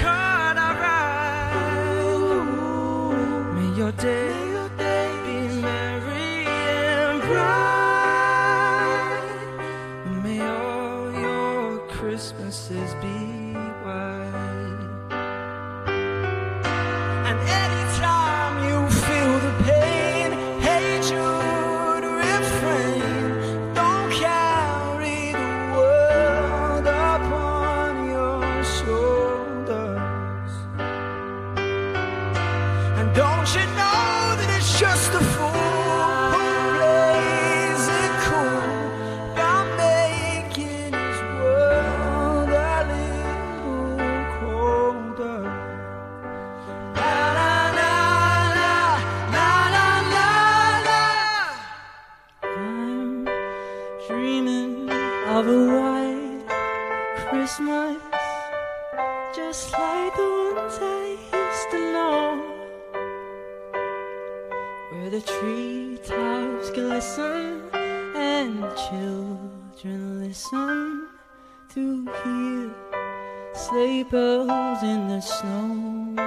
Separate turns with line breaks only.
Card I write. May your day be merry and bright. May all your Christmases be white. Dreaming of a white Christmas, just like the ones I used to know, where the treetops glisten and children listen to hear sleigh bells in the snow.